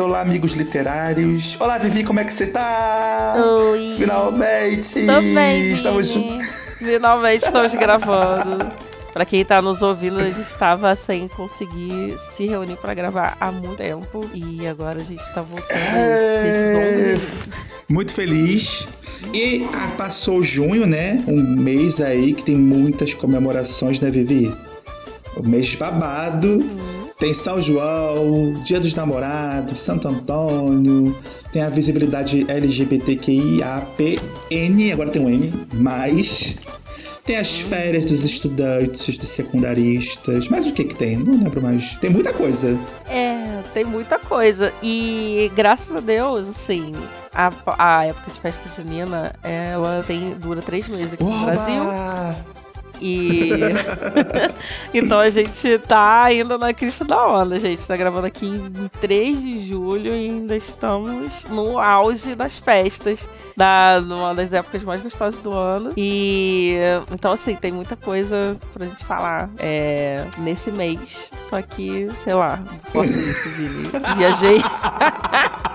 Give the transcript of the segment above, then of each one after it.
olá, amigos literários. Olá, Vivi, como é que você tá? Oi. Finalmente! Tô bem, Estamos. Finalmente estamos gravando. Pra quem tá nos ouvindo, a gente estava sem conseguir se reunir pra gravar há muito tempo. E agora a gente tá voltando É. Muito feliz. E ah, passou junho, né? Um mês aí que tem muitas comemorações, né, Vivi? O mês babado. Tem São João, Dia dos Namorados, Santo Antônio, tem a visibilidade LGBTQIAPN, agora tem um N, mais. Tem as férias dos estudantes, dos secundaristas. Mas o que que tem? Não lembro mais. Tem muita coisa. É, tem muita coisa. E graças a Deus, assim, a, a época de festa junina, ela tem, dura três meses aqui no Brasil. E. então a gente tá ainda na crista da onda, gente. Tá gravando aqui em 3 de julho e ainda estamos no auge das festas, da, numa das épocas mais gostosas do ano. E. Então, assim, tem muita coisa pra gente falar é, nesse mês. Só que, sei lá, corta isso, Vini. Viajei.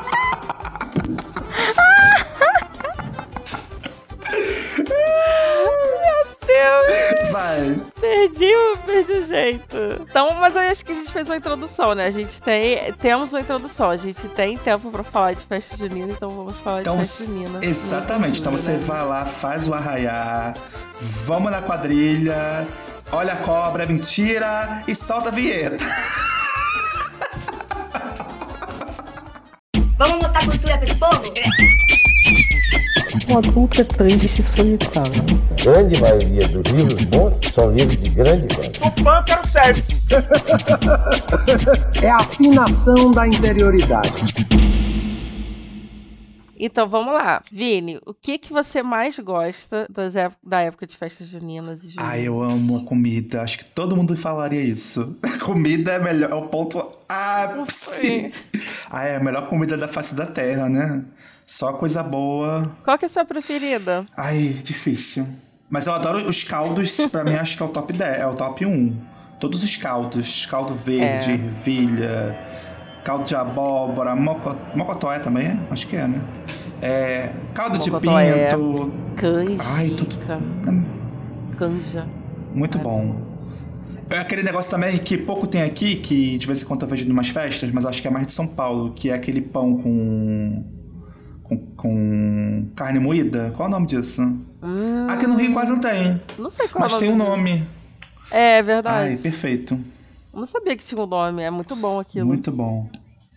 jeito. Então, mas eu acho que a gente fez uma introdução, né? A gente tem. Temos uma introdução. A gente tem tempo pra falar de festa junina, então vamos falar Então, de festa junina. Exatamente. Então você junina. vai lá, faz o arraiar, vamos na quadrilha, olha a cobra, mentira, e solta a vinheta. Vamos mostrar cultura pra esse povo? Um adulto é triste e solitário. grande maioria dos livros bons são livros de grande qualidade. É a afinação da interioridade. Então vamos lá. Vini, o que que você mais gosta da época de festas juninas e juninas? Ai, eu amo a comida. Acho que todo mundo falaria isso. A comida é melhor, é o ponto ápice. Ah, é a melhor comida da face da terra, né? Só coisa boa. Qual que é a sua preferida? Ai, difícil. Mas eu adoro os caldos, pra mim acho que é o top 10, é o top 1. Todos os caldos, caldo verde, É. ervilha, caldo de abóbora, moco, mocotó é também, é? Acho que é, né? É, caldo de Mocotó é. pinto, Canjica. Ai, tudo- Canja. muito bom. É aquele negócio também que pouco tem aqui, que de vez em quando eu vejo em umas festas, mas acho que é mais de São Paulo, que é aquele pão com... com, com carne moída. Qual é o nome disso? Hum, Aqui no Rio quase não tem. não sei qual Mas é o tem um nome. nome. É verdade. Ai, perfeito. Não sabia que tinha um nome. É muito bom aquilo. Muito bom.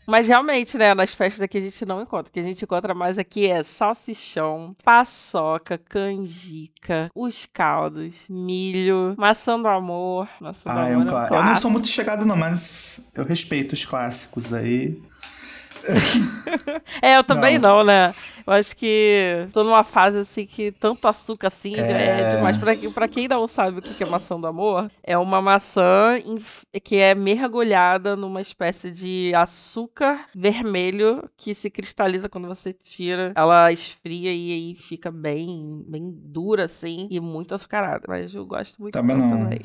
Mas realmente, né, nas festas aqui a gente não encontra. O que a gente encontra mais aqui é salsichão, paçoca, canjica, os caldos, milho, maçã do amor. Maçã do Ah, é amor um é clássico. Eu não sou muito chegado, não, mas eu respeito os clássicos aí. É, eu também não. né? Eu acho que tô numa fase assim que tanto açúcar assim já é É. demais. Pra, quem- pra quem não sabe o que é maçã do amor, é uma maçã que é mergulhada numa espécie de açúcar vermelho que se cristaliza quando você tira. Ela esfria e aí fica bem, bem dura assim e muito açucarada. Mas eu gosto muito Também não. também.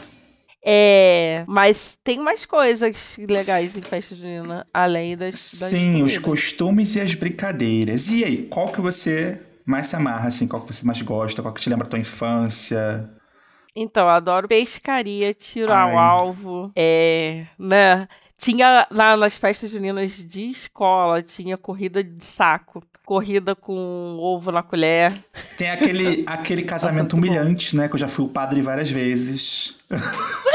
É, mas tem mais coisas legais em festa junina, além das, das Sim, os costumes e as brincadeiras. E aí, qual que você mais se amarra, assim? Qual que você mais gosta? Qual que te lembra a tua infância? Então, eu adoro pescaria, tiro Ai. ao alvo, é, né? Tinha lá nas festas juninas de escola, tinha corrida de saco, corrida com ovo na colher. Tem aquele, aquele casamento muito bom. humilhante, né? Que eu já fui o padre várias vezes.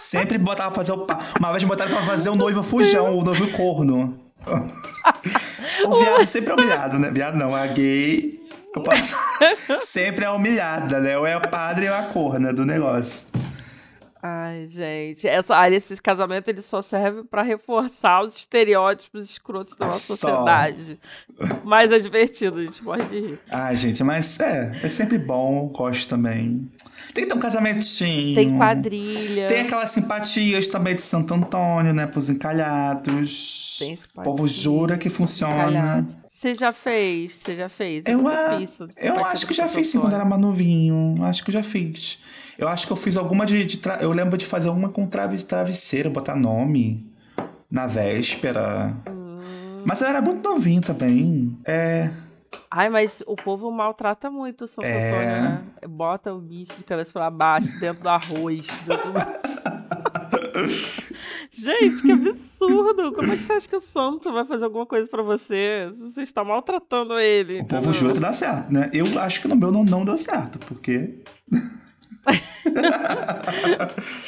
Sempre botava pra fazer o pa... Uma vez botaram pra fazer o noivo fujão, o noivo corno. o viado sempre é humilhado, né? Viado não, a gay. sempre é humilhada, né? Ou é o padre ou é a corna do negócio. Ai, gente, essa, ah, esse casamento ele só serve pra reforçar os estereótipos escrotos da nossa Só. sociedade. Mas é divertido, a gente morre de rir. Ai, gente, mas é, é sempre bom, gosto também. Tem que ter um casamentinho. Tem quadrilha. Tem aquelas simpatias também de Santo Antônio, né? Pros encalhados. Tem o povo simpatia, jura que funciona. Calhado. Você já fez? Você já fez? Eu, fiz isso, eu simpatia acho que já fiz sim quando era mais novinho. Acho que eu já fiz. Eu acho que eu fiz alguma de. de tra- Eu lembro de fazer uma com traves- travesseiro, botar nome na véspera. Mas eu era muito novinho também. É. Ai, mas o povo maltrata muito o Santo É. Antônio, né? Bota o bicho de cabeça pra baixo, dentro do arroz. Dentro do... Gente, que absurdo! Como é que você acha que o santo vai fazer alguma coisa pra você? se Você está maltratando ele. O povo jura que dá certo, né? Eu acho que no meu não, não deu certo, porque.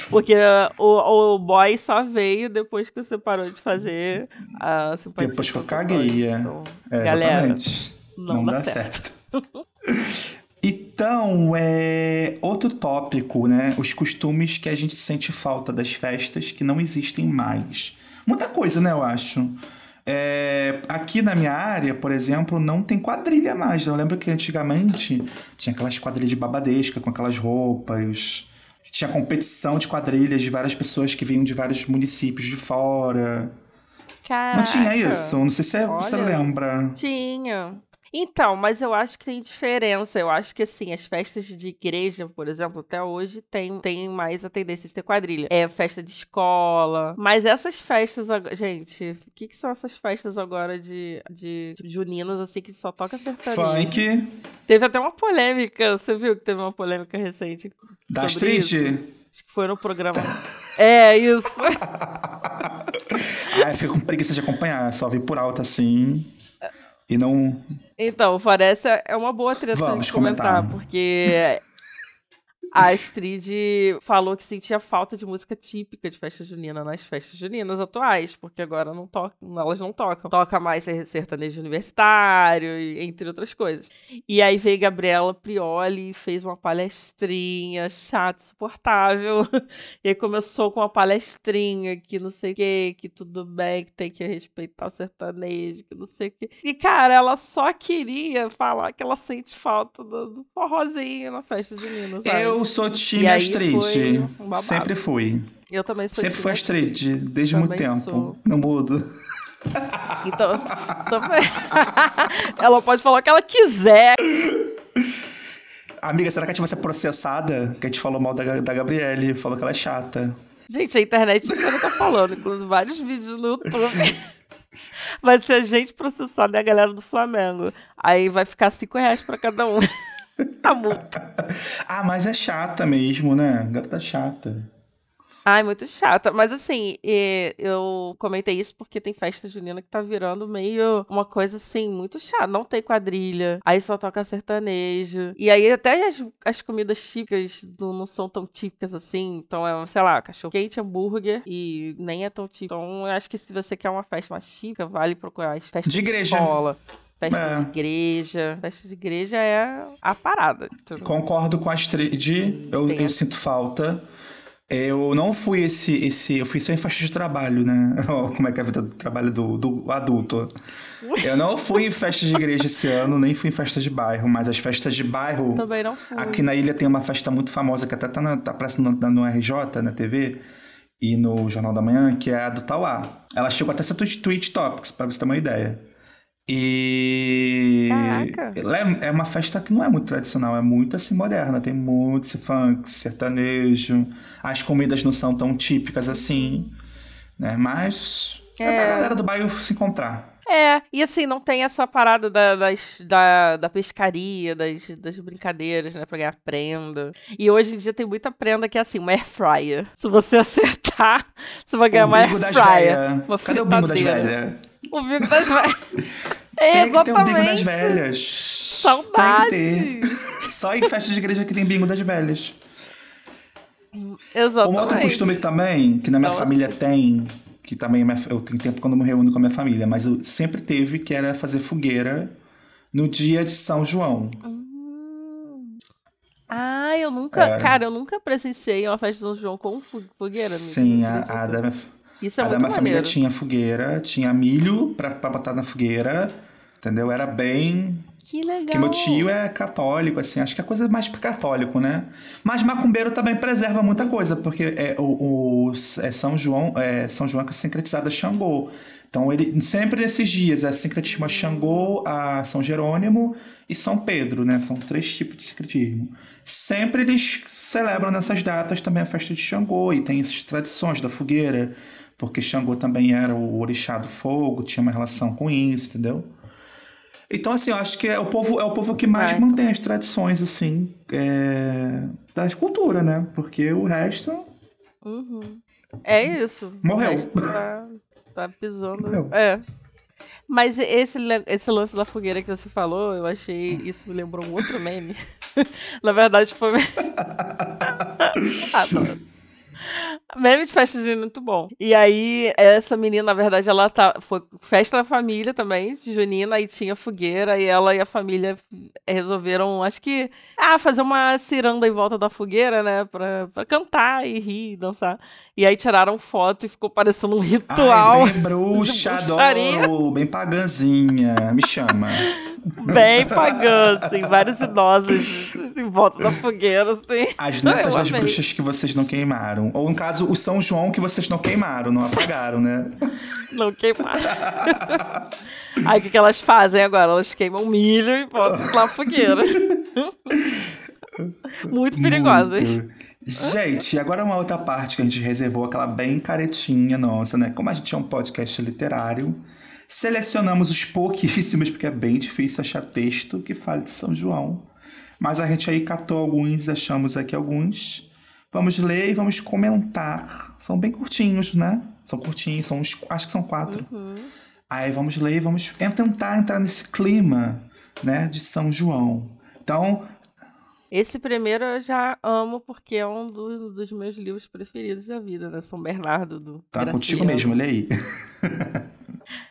Porque uh, o, o boy só veio depois que você parou de fazer a simpatia. Depois que eu caguei, é. Então, É, galera, exatamente. não dá certo. então, é outro tópico, né? Os costumes que a gente sente falta das festas que não existem mais. Muita coisa, né? Eu acho. É, aqui na minha área, por exemplo, não tem quadrilha mais. Eu lembro que antigamente tinha aquelas quadrilhas de babadesca com aquelas roupas. Tinha competição de quadrilhas de várias pessoas que vinham de vários municípios de fora. Não tinha Caraca. isso? Não sei se você Olha. lembra. Tinha. Então, mas eu acho que tem diferença. Eu acho que, assim, as festas de igreja, por exemplo, até hoje tem, tem mais a tendência de ter quadrilha. É festa de escola. Mas essas festas, gente, o que, que são essas festas agora de, de, de juninas, assim, que só toca sertanejo? Funk, Teve até uma polêmica, você viu que teve uma polêmica recente da Street. isso? Acho que foi no programa. é, isso. Ai, fico com preguiça de acompanhar, só vi por alto assim. E não. Então, parece é uma boa treta pra Vamos gente comentar, comentar. porque a Astrid falou que sentia falta de música típica de festa junina nas festas juninas atuais, porque agora não tocam, elas não tocam. Toca mais ser- sertanejo universitário, entre outras coisas. E aí veio Gabriela Prioli e fez uma palestrinha chata, insuportável. E aí começou com uma palestrinha que não sei o que, que tudo bem, que tem que respeitar o sertanejo, que não sei o que. E, cara, ela só queria falar que ela sente falta do, do forrozinho na festa junina, sabe? Eu sou time Astrid. um. Sempre fui. Eu também sou Sempre fui Astrid, desde muito Também tempo. sou. Não mudo. Então, também. ela pode falar o que ela quiser. Amiga, será que a gente vai ser processada? Que a gente falou mal da, da Gabriele, falou que ela é chata. Gente, a internet inteira tá falando, inclusive vários vídeos no YouTube. Vai ser a gente processada e a galera do Flamengo. Aí vai ficar 5 reais pra cada um. A multa. Ah, mas é chata mesmo, né? Garota chata. Ai, muito chata. Mas assim, eu comentei isso porque tem festa junina que tá virando meio uma coisa assim, muito chata. Não tem quadrilha, aí só toca sertanejo. E aí até as, as comidas típicas não, não são tão típicas assim. Então é, sei lá, cachorro quente, hambúrguer e nem é tão típico. Então eu acho que se você quer uma festa mais típica, vale procurar as festas De igreja. escola. Festa É. de igreja. Festa de igreja é a parada. entendeu? Concordo com a Astrid, eu, eu sinto falta. Eu não fui esse, esse. Eu fui só em festa de trabalho, né? Como é que é a vida do trabalho do, do adulto? Eu não fui em festa de igreja esse ano, nem fui em festa de bairro, mas as festas de bairro. Também não fui. Aqui na ilha tem uma festa muito famosa que até tá, na, tá aparecendo no, no RJ, na TV, e no Jornal da Manhã, que é a do Tauá. Ela chegou até a ser Twitch Topics, pra você ter uma ideia. E. Caraca. Ela é, é uma festa que não é muito tradicional, é muito assim moderna. Tem muito funk, sertanejo. As comidas não são tão típicas assim, né? Mas. É, É. pra galera do bairro se encontrar. É, e assim, não tem essa parada da, das- da, da pescaria, das, das brincadeiras, né, pra ganhar prenda. E hoje em dia tem muita prenda que é assim, uma air fryer. Se você acertar, você vai ganhar o uma air fryer. Uma Cadê o bingo das velhas? O bingo das velhas. É, Tem que ter o bingo das velhas. Saudade. Tem que ter. Só em festa de igreja que tem bingo das velhas. Exatamente. Um outro costume que também, que na minha Nossa. família tem, que também minha- eu tenho tempo quando eu me reúno com a minha família, mas eu sempre teve, que era fazer fogueira no dia de São João. Hum. Ah, eu nunca, Era. cara, eu nunca presenciei uma festa de São João com fo- fogueira. Sim, a, a da minha, Isso é a da muito minha família tinha fogueira, tinha milho pra, pra botar na fogueira, entendeu? Era bem Que legal. Porque meu tio é católico, assim, acho que é coisa mais pra católico, né? Mas macumbeiro também preserva muita coisa, porque é, o, o- é São João é São João que é sincretizado a Xangô. Então, ele sempre nesses dias é sincretismo a Xangô, a São Jerônimo e São Pedro, né? São três tipos de sincretismo. Sempre eles celebram nessas datas também a festa de Xangô e tem essas tradições da fogueira, porque Xangô também era o orixá do fogo, tinha uma relação com isso, entendeu? Então, assim, eu acho que é o povo, é o povo que mais mantém as tradições, assim, é, da cultura, né? Porque o resto Uhum. É isso. Morreu. Tá, tá pisando. Morreu. É. Mas esse, esse lance da fogueira que você falou, eu achei. Isso me lembrou um outro meme. Na verdade, foi. ah, não. Meme de festa junina muito bom. E aí, essa menina, na verdade, ela tá. Foi festa da família também, de junina, e tinha fogueira, e ela e a família resolveram, acho que, ah, fazer uma ciranda em volta da fogueira, né? Pra, pra cantar e rir e dançar. E aí tiraram foto e ficou parecendo um ritual. Ai, bem bruxa, adoro, bem paganzinha, me chama. Bem pagã, assim, vários idosos em volta da fogueira, assim. As netas das amei. bruxas que vocês não queimaram. Ou, no caso, o São João que vocês não queimaram, não apagaram, né? Não queimar. Aí o que, que elas fazem agora? Elas queimam milho e botam na fogueira. Muito perigosas. Muito. Gente, agora uma outra parte que a gente reservou, aquela bem caretinha nossa, né? Como a gente é um podcast literário, selecionamos os pouquíssimos, porque é bem difícil achar texto que fale de São João. Mas a gente aí catou alguns, achamos aqui alguns. Vamos ler e vamos comentar. São bem curtinhos, né? São curtinhos, são uns, acho que são quatro. Aí vamos ler e vamos en- tentar entrar nesse clima, né, de São João. Então, Esse primeiro eu já amo porque é um do- dos meus livros preferidos da vida, né? São Bernardo do tá contigo mesmo, lê aí.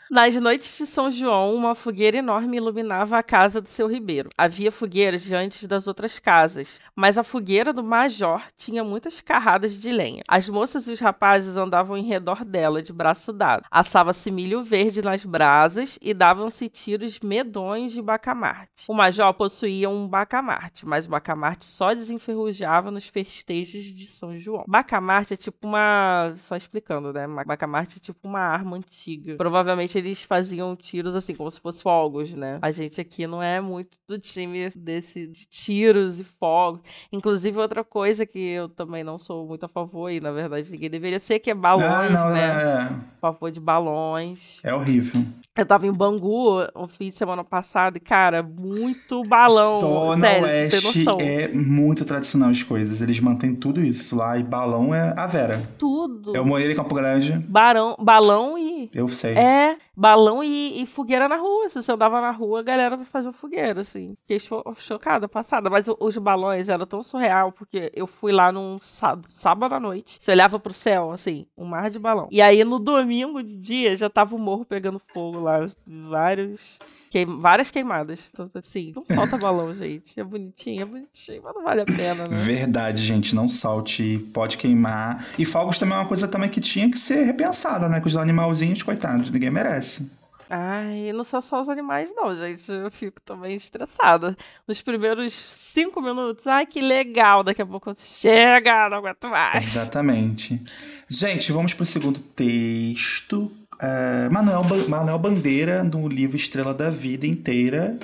Nas noites de São João, uma fogueira enorme iluminava a casa do seu ribeiro. Havia fogueiras diante das outras casas, mas a fogueira do Major tinha muitas carradas de lenha. As moças e os rapazes andavam em redor dela, de braço dado. Assava-se milho verde nas brasas e davam-se tiros medonhos de bacamarte. O Major possuía um bacamarte, mas o bacamarte só desenferrujava nos festejos de São João. Bacamarte é tipo uma. Só explicando, né? Bacamarte é tipo uma arma antiga. Provavelmente eles faziam tiros assim, como se fossem fogos, né? A gente aqui não é muito do time desse de tiros e fogos. Inclusive, outra coisa que eu também não sou muito a favor, e na verdade ninguém deveria ser, que é balões, Ah, não, né? é, A favor de balões. é horrível. Eu tava em Bangu um fim de semana passado e, cara, muito balão. Só Sério, tem Oeste é muito tradicional as coisas. Eles mantêm tudo isso lá. E balão é a Vera. Tudo. Eu morei em Campo Grande, Barão, balão e. eu sei. É, balão e, e fogueira na rua. Se você andava na rua, a galera fazia fogueira, assim. Fiquei cho- chocada, passada. Mas os balões eram tão surreal, porque eu fui lá num sá- sábado à noite. Você olhava pro céu, assim, um mar de balão. E aí no domingo de dia já tava o morro pegando fogo lá. Vários. Queim, várias queimadas. Então, assim, não solta balão, gente. É bonitinho, é bonitinho, mas não vale a pena, né? Verdade, gente, não solte, pode queimar. E fogos também é uma coisa também que tinha que ser repensada, né? Com os animalzinhos, coitados, ninguém merece. Ai, não são só os animais, não, gente. Eu fico também estressada. Nos primeiros cinco minutos, ai, que legal. Daqui a pouco, chega, não aguento mais. Exatamente. Gente, vamos pro segundo texto. É, Manuel, Ba- Manuel Bandeira, no livro Estrela da Vida inteira,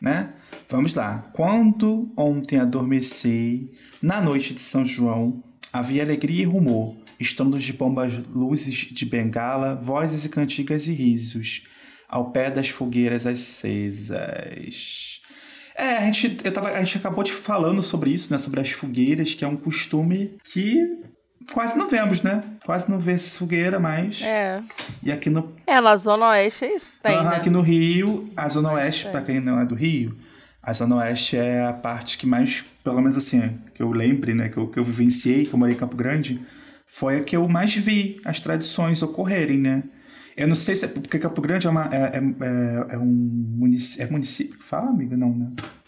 né? Vamos lá. Quando ontem adormeci, na noite de São João, havia alegria e rumor, estrondos de bombas, luzes de bengala, vozes e cantigas e risos, ao pé das fogueiras acesas. É, a gente, eu tava, a gente acabou de falando sobre isso, né? Sobre as fogueiras, que é um costume que quase não vemos, né? Quase não vê fogueira mais. É. E aqui no, É, na Zona Oeste é isso. Tem, Aham, né? aqui no Rio, a Zona Oeste, pra quem não é do Rio, a Zona Oeste é a parte que mais, pelo menos assim, que eu lembre, né? Que eu, que eu vivenciei, que eu morei em Campo Grande, foi a que eu mais vi as tradições ocorrerem, né? Eu não sei se é porque Campo Grande é, uma, é, é, é- é um município. É município? Fala, amiga? Não, né?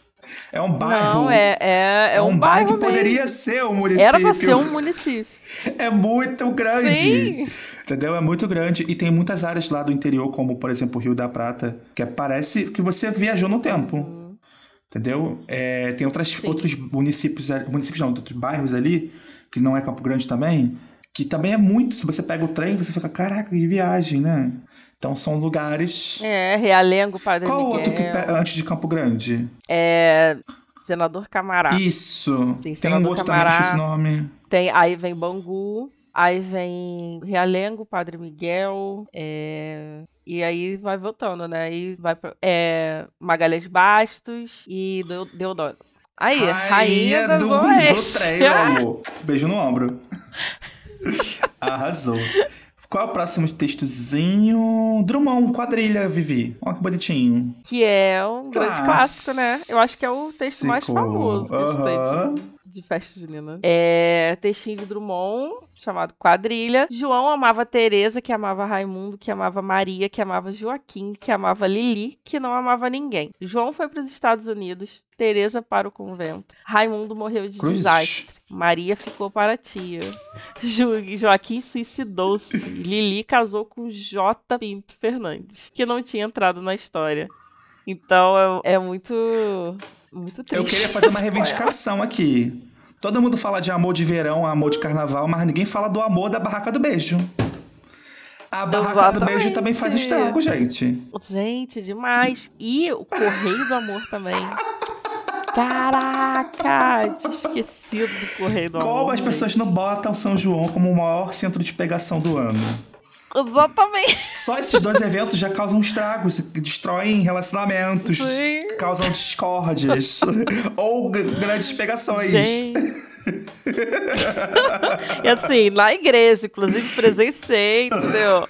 É um bairro. Não, é, é, é, um, bairro, que poderia mesmo. ser um município. Era pra ser um município. É muito grande. Sim. Entendeu? É muito grande. E tem muitas áreas lá do interior, como, por exemplo, o Rio da Prata, que é- parece que você viajou no tempo. Entendeu? É, tem outras, Sim. outros municípios, municípios não, outros bairros ali, que não é Campo Grande também, que também é muito. Se você pega o trem, você fica, caraca, que viagem, né? Então são lugares. É, Realengo, Padre Qual Miguel. outro que antes de Campo Grande? É. Senador Camará. Isso. Tem Tem, senador um outro Camará. também esse nome. Tem, aí vem Bangu, aí vem Realengo, Padre Miguel, é, e aí vai voltando, né? Aí vai pra, é, Magalhães Bastos e Deodoro. Aí, Rainha, da do, Zona do Oeste. trem, meu amor. Beijo no ombro. Arrasou. Qual é o próximo textozinho? Drummond, quadrilha, Vivi. Olha que bonitinho. que é um grande clássico, né? Eu acho que é o texto mais famoso que a gente tem. De, de festa junina. É textinho de Drummond, chamado Quadrilha. João amava Teresa, que amava Raimundo, que amava Maria, que amava Joaquim, que amava Lili, que não amava ninguém. João foi para os Estados Unidos, Teresa para o convento. Raimundo morreu de Cruzes. desastre. Maria ficou para a tia. Jo- Joaquim suicidou-se. Lili casou com J. Pinto Fernandes, que não tinha entrado na história. Então é, é muito. Muito triste. Eu queria fazer uma reivindicação aqui. Todo mundo fala de amor de verão, amor de carnaval, mas ninguém fala do amor da barraca do beijo. A barraca do beijo também faz Exatamente. estrago, gente. Gente, demais. E o Correio do Amor também. Caraca! Esquecido do Correio do Amor. Como as pessoas gente. não botam São João como o maior centro de pegação do ano? Exatamente. Só esses dois eventos já causam estragos, destroem relacionamentos, Sim. causam discórdias ou grandes pegações. Gente. e assim, na igreja, inclusive presenciei, entendeu?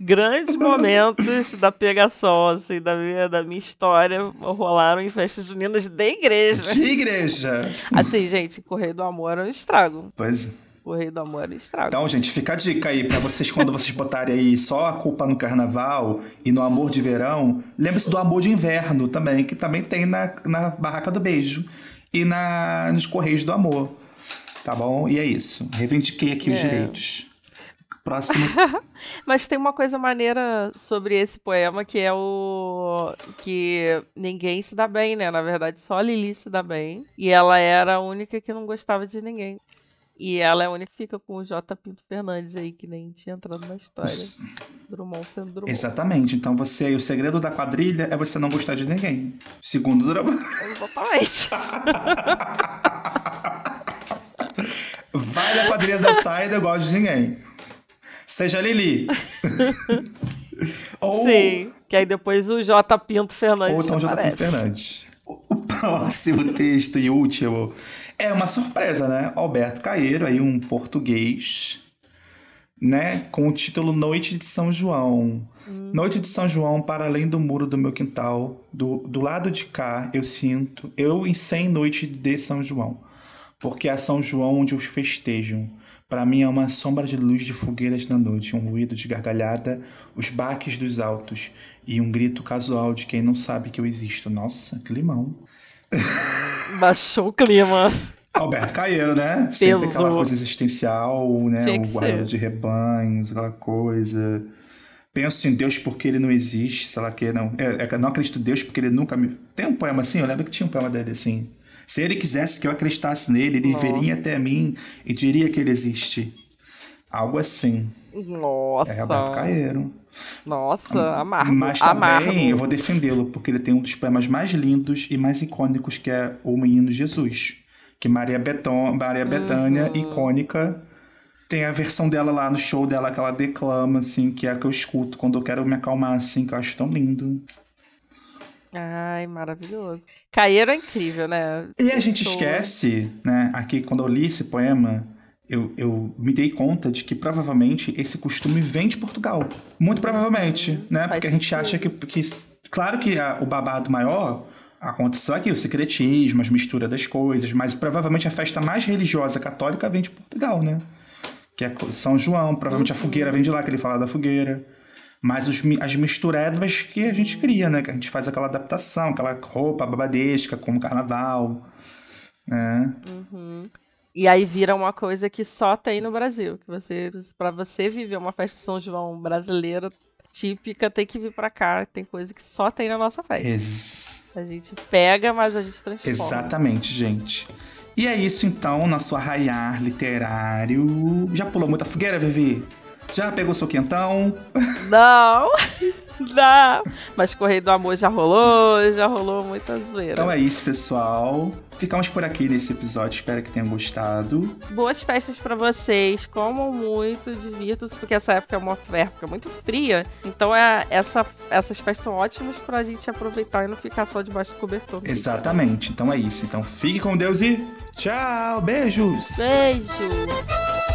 Grandes momentos da pegação, assim, da minha, da minha história rolaram em festas juninas de igreja. De igreja. Assim, gente, Correio do Amor é um estrago. Pois. Correio do Amor é um estrago. Então, gente, fica a dica aí pra vocês, quando vocês botarem aí só a culpa no carnaval e no amor de verão, lembre-se do amor de inverno também, que também tem na, na Barraca do Beijo e na, nos Correios do Amor. Tá bom? E é isso. Reivindiquei aqui os É. direitos. Próximo. Mas tem uma coisa maneira sobre esse poema que é o. que ninguém se dá bem, né? Na verdade, só a Lili se dá bem. E ela era a única que não gostava de ninguém. E ela é a única que fica com o J. Pinto Fernandes aí, que nem tinha entrado na história. Drummond sendo Drummond. Exatamente. Então você aí, o segredo da quadrilha é você não gostar de ninguém. Segundo o drama. Exatamente. Vai na quadrilha da saída, eu gosto de ninguém. Seja Lili. ou, Sim. Que aí depois o J. Pinto Fernandes. ou então J. aparece. Fernandes. Próximo texto e último é uma surpresa, né? Alberto Caeiro, aí um português, né? Com o título Noite de São João. Noite de São João, para além do muro do meu quintal, do, do lado de cá eu sinto, eu em cem noite de São João, porque é São João onde os festejam. Para mim é uma sombra de luz de fogueiras na noite, um ruído de gargalhada, os baques dos altos e um grito casual de quem não sabe que eu existo. Nossa, que limão. Baixou o clima. Alberto Caeiro, né? Sempre Pesou. aquela coisa existencial, né? Tinha O guarda de rebanhos, aquela coisa. Penso em Deus porque ele não existe, sei lá que não. É, é, não acredito em Deus porque ele nunca me. Tem um poema assim, eu lembro que tinha um poema dele assim. Se ele quisesse que eu acreditasse nele, ele Nossa. viria até mim e diria que ele existe. Algo assim. Nossa. É Alberto Caeiro. Nossa, amargo. Mas também amargo. eu vou defendê-lo, porque ele tem um dos poemas mais lindos e mais icônicos, que é O Menino Jesus. Que Maria, Beton, Maria Bethânia, Uhum. icônica, tem a versão dela lá no show dela, que ela declama, assim, que é a que eu escuto quando eu quero me acalmar, assim, que eu acho tão lindo. Ai, maravilhoso. Caeiro é incrível, né? E a gente Pessoa- esquece, né, aqui quando eu li esse poema, eu, eu me dei conta de que provavelmente esse costume vem de Portugal. Muito provavelmente, né? Faz Porque a gente sentido. acha que, que. Claro que a- o babado maior aconteceu aqui, o secretismo, as misturas das coisas, mas provavelmente a festa mais religiosa católica vem de Portugal, né? Que é São João, provavelmente a fogueira vem de lá, que ele fala da fogueira. Mas os as misturebas que a gente cria, né? Que a gente faz aquela adaptação, aquela roupa babadesca, como carnaval, né? E aí vira uma coisa que só tem no Brasil. Que você, para você viver uma festa de São João brasileira típica, tem que vir pra cá. Tem coisa que só tem na nossa festa. Ex- A gente pega, mas a gente transforma. exatamente, gente. E é isso então, nosso arraiar literário. Já pulou muita fogueira, Vivi? Já pegou seu quentão? Não! Dá. Mas Correio do Amor já rolou, já rolou muita zoeira. Então é isso, pessoal. Ficamos por aqui nesse episódio. Espero que tenham gostado. Boas festas pra vocês. Comam muito, divirtam-se, porque essa época é uma época muito fria. Então é, essa, essas festas são ótimas pra gente aproveitar e não ficar só debaixo do cobertor. Exatamente. Então é isso. Então fique com Deus e tchau. Beijos. Beijo.